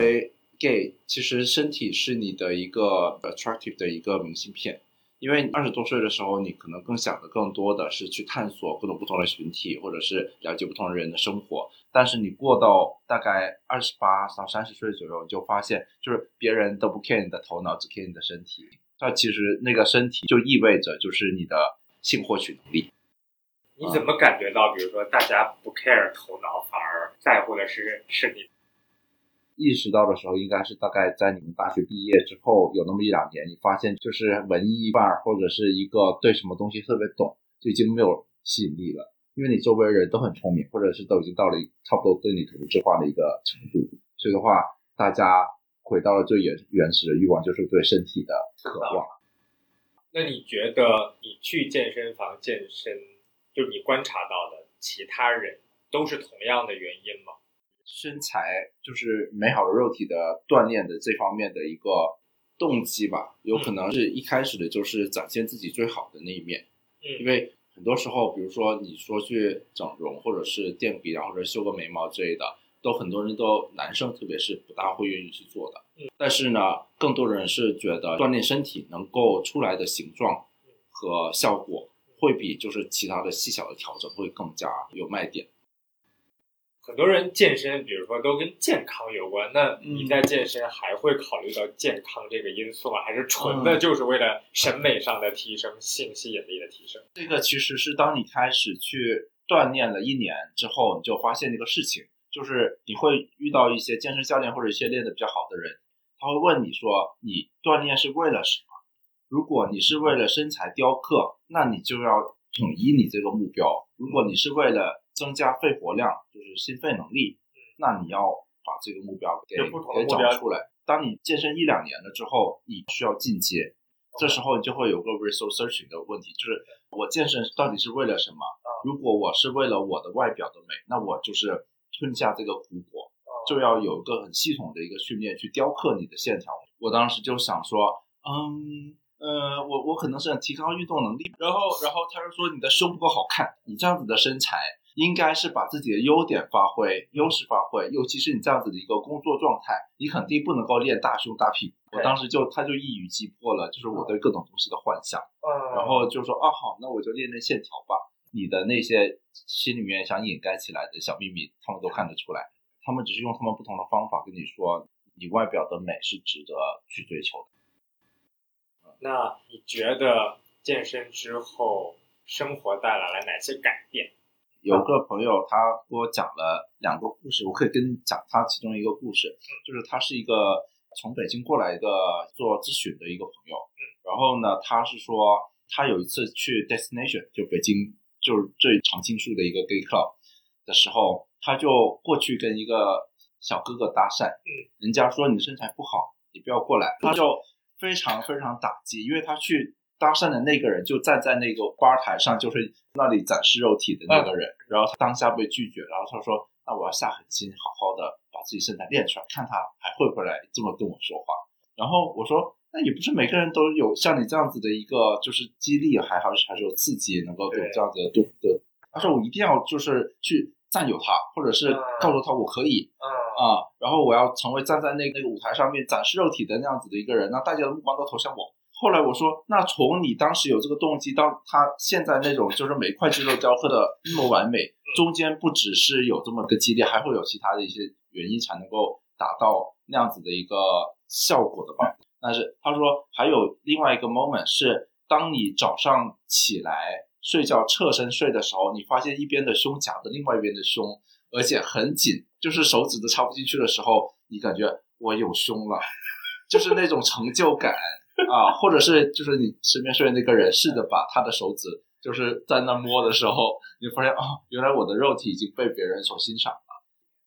为 gay，其实身体是你的一个 attractive 的一个明信片。因为二十多岁的时候，你可能更想的更多的是去探索各种不同的群体，或者是了解不同的人的生活。但是你过到大概二十八到三十岁左右，你就发现，就是别人都不 care 你的头脑，只 care 你的身体。那其实那个身体就意味着就是你的性获取能力。你怎么感觉到，比如说大家不 care 头脑，反而在乎的是是你？意识到的时候，应该是大概在你们大学毕业之后有那么一两年，你发现就是文艺范儿或者是一个对什么东西特别懂，就已经没有吸引力了，因为你周围人都很聪明，或者是都已经到了差不多对你同质化的一个程度，所以的话，大家回到了最原原始的欲望，就是对身体的渴望。那你觉得你去健身房健身，就你观察到的其他人都是同样的原因吗？身材就是美好的肉体的锻炼的这方面的一个动机吧，有可能是一开始的就是展现自己最好的那一面。嗯，因为很多时候，比如说你说去整容，或者是垫鼻梁，或者修个眉毛之类的，都很多人都男生特别是不大会愿意去做的。嗯，但是呢，更多人是觉得锻炼身体能够出来的形状和效果，会比就是其他的细小的调整会更加有卖点。很多人健身，比如说都跟健康有关。那你在健身还会考虑到健康这个因素吗？还是纯的就是为了审美上的提升、性吸引力的提升？这个其实是当你开始去锻炼了一年之后，你就发现一个事情，就是你会遇到一些健身教练或者一些练的比较好的人，他会问你说：“你锻炼是为了什么？”如果你是为了身材雕刻，那你就要统一你这个目标。如果你是为了增加肺活量，就是心肺能力，那你要把这个目标给给找出来。当你健身一两年了之后，你需要进阶，这时候你就会有个 resource searching 的问题，就是我健身到底是为了什么？如果我是为了我的外表的美，那我就是吞下这个苦果，就要有一个很系统的一个训练去雕刻你的线条。我当时就想说，嗯。呃，我我可能是想提高运动能力，然后然后他就说你的胸不够好看，你这样子的身材应该是把自己的优点发挥，优势发挥，尤其是你这样子的一个工作状态，你肯定不能够练大胸大屁股。我当时就他就一语击破了，就是我对各种东西的幻想，嗯然后就说啊好，那我就练练线条吧。你的那些心里面想掩盖起来的小秘密，他们都看得出来，他们只是用他们不同的方法跟你说，你外表的美是值得去追求的。那你觉得健身之后生活带来了哪些改变？有个朋友他给我讲了两个故事，我可以跟你讲他其中一个故事，就是他是一个从北京过来的做咨询的一个朋友，然后呢，他是说他有一次去 destination 就北京就是最常青树的一个 gay club 的时候，他就过去跟一个小哥哥搭讪，人家说你身材不好，你不要过来，他就。非常非常打击，因为他去搭讪的那个人就站在那个吧台上，就是那里展示肉体的那个人，然后他当下被拒绝，然后他说：“那我要下狠心，好好的把自己身材练出来，看他还会不会来这么跟我说话。”然后我说：“那也不是每个人都有像你这样子的一个，就是激励，还好还是有刺激，能够有这样子的对对。”他说：“我一定要就是去占有他，或者是告诉他我可以。”啊，然后我要成为站在那那个舞台上面展示肉体的那样子的一个人，让大家的目光都投向我。后来我说，那从你当时有这个动机到他现在那种就是每块肌肉雕刻的那么完美，中间不只是有这么个激烈，还会有其他的一些原因才能够达到那样子的一个效果的吧？但是他说还有另外一个 moment 是，当你早上起来睡觉侧身睡的时候，你发现一边的胸夹着另外一边的胸。而且很紧，就是手指都插不进去的时候，你感觉我有胸了，就是那种成就感啊，或者是就是你身边睡的那个人试着把他的手指就是在那摸的时候，你发现哦，原来我的肉体已经被别人所欣赏了。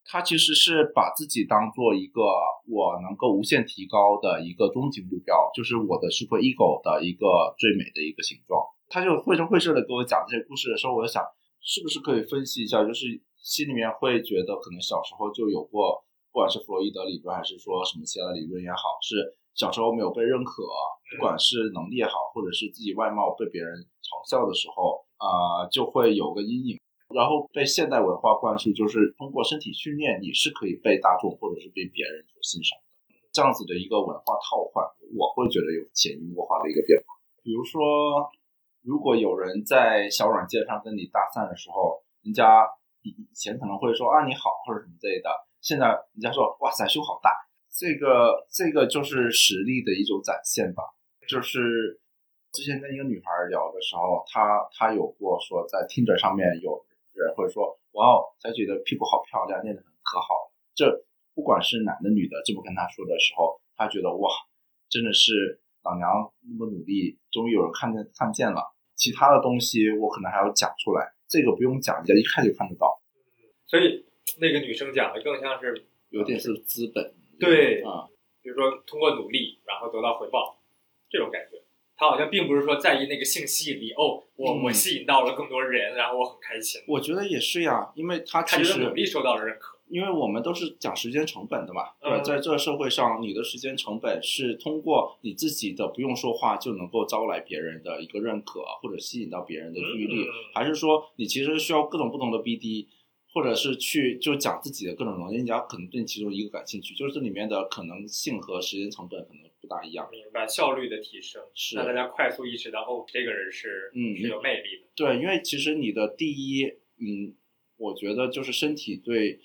他其实是把自己当做一个我能够无限提高的一个终极目标，就是我的 super ego 的一个最美的一个形状。他就绘声绘色的给我讲这些故事的时候，我就想，是不是可以分析一下，就是。心里面会觉得，可能小时候就有过，不管是弗洛伊德理论，还是说什么其他的理论也好，是小时候没有被认可，不管是能力也好，或者是自己外貌被别人嘲笑的时候，啊，就会有个阴影。然后被现代文化灌输，就是通过身体训练，你是可以被大众或者是被别人所欣赏的。这样子的一个文化套换，我会觉得有潜移默化的一个变化。比如说，如果有人在小软件上跟你搭讪的时候，人家以以前可能会说啊你好或者什么之类的，现在人家说哇塞胸好大，这个这个就是实力的一种展现吧。就是之前跟一个女孩聊的时候，她她有过说在 Tinder 上面有人会说哇哦，她觉得屁股好漂亮，练得很可好。这不管是男的女的，这么跟她说的时候，她觉得哇，真的是老娘那么努力，终于有人看见看见了。其他的东西我可能还要讲出来，这个不用讲，人家一看就看得到。所以那个女生讲的更像是有点是资本，对啊，比如说通过努力然后得到回报这种感觉。他好像并不是说在意那个性吸引力哦，我、嗯我吸引到了更多人，然后我很开心。我觉得也是呀，因为他其实努力受到了认可。因为我们都是讲时间成本的嘛，对吧，嗯在这个社会上，你的时间成本是通过你自己的不用说话就能够招来别人的一个认可，或者吸引到别人的注意力，嗯嗯嗯还是说你其实需要各种不同的 BD，或者是去就讲自己的各种能力，人家可能对其中一个感兴趣，就是这里面的可能性和时间成本可能不大一样。明白效率的提升，是让大家快速意识到哦，这个人是嗯是有魅力的。对，因为其实你的第一，嗯，我觉得就是身体对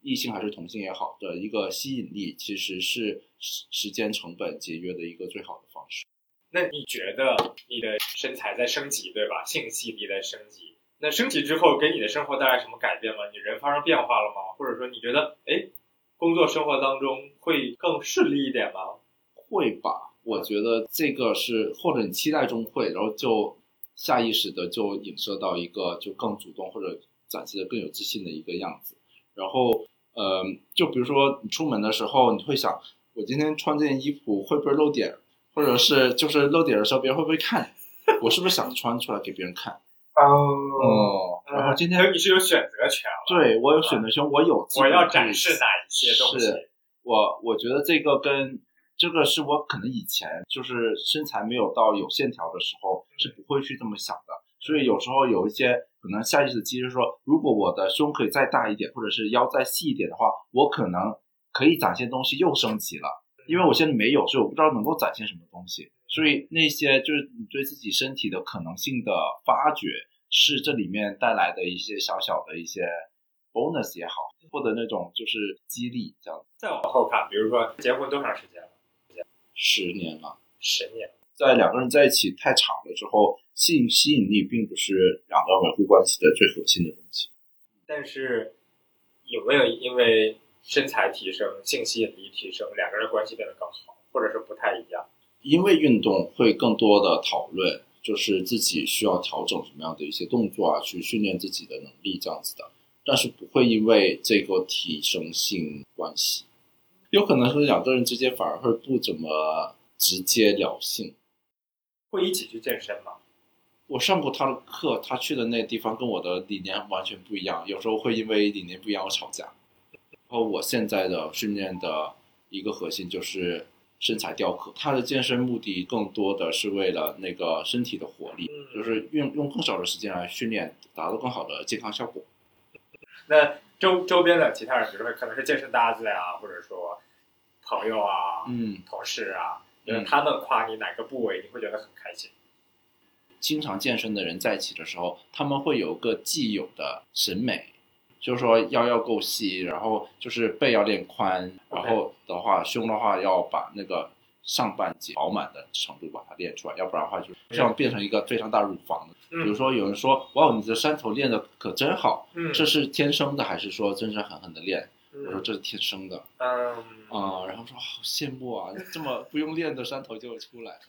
异性还是同性也好的一个吸引力，其实是时时间成本节约的一个最好的方式。那你觉得你的身材在升级，对吧？性吸引力在升级，那升级之后给你的生活带来什么改变吗？你人发生变化了吗？或者说你觉得，哎，工作生活当中会更顺利一点吗？会吧？我觉得这个是，或者你期待中会，然后就下意识的就影射到一个就更主动或者展现的更有自信的一个样子。然后，呃，就比如说你出门的时候，你会想，我今天穿这件衣服会不会露点，或者是就是露点的时候别人会不会看，我是不是想穿出来给别人看？哦，哦，然后今天你是有选择权了，对我有选择权，我有我要展示哪一些东西？是我我觉得这个跟这个是我可能以前就是身材没有到有线条的时候是不会去这么想的，所以有时候有一些可能下意识的机制说，如果我的胸可以再大一点，或者是腰再细一点的话，我可能可以展现东西又升级了，因为我现在没有，所以我不知道能够展现什么东西，所以那些就是你对自己身体的可能性的发掘，是这里面带来的一些小小的一些 bonus 也好，或者那种就是激励这样。再往后看，比如说结婚多长时间了？十年了，十年。在两个人在一起太长了之后，性吸引力并不是两个人维护关系的最核心的东西。但是有没有因为身材提升、性吸引力提升，两个人关系变得更好，或者是不太一样？因为运动会更多的讨论，就是自己需要调整什么样的一些动作啊，去训练自己的能力这样子的，但是不会因为这个提升性关系，有可能是两个人之间反而会不怎么直接聊性。会一起去健身吗？我上过他的课，他去的那个地方跟我的理念完全不一样，有时候会因为理念不一样而吵架。然后我现在的训练的一个核心就是身材雕刻，他的健身目的更多的是为了那个身体的活力，嗯就是用用更少的时间来训练，达到更好的健康效果。那周周边的其他人，比如说可能是健身搭子呀，或者说朋友啊、嗯，同事啊，嗯就是他们夸你哪个部位，你会觉得很开心。经常健身的人在一起的时候，他们会有个既有的审美，就是说腰要够细，然后就是背要练宽，然后的话胸的话要把那个上半截饱满的程度把它练出来，要不然的话就这样变成一个非常大乳房。比如嗯说有人说哇，你的山头练的可真好，嗯这是天生的还是说真正狠狠的练？我说嗯这是天生的嗯啊、然后说好羡慕啊，这么不用练的山头就出来了。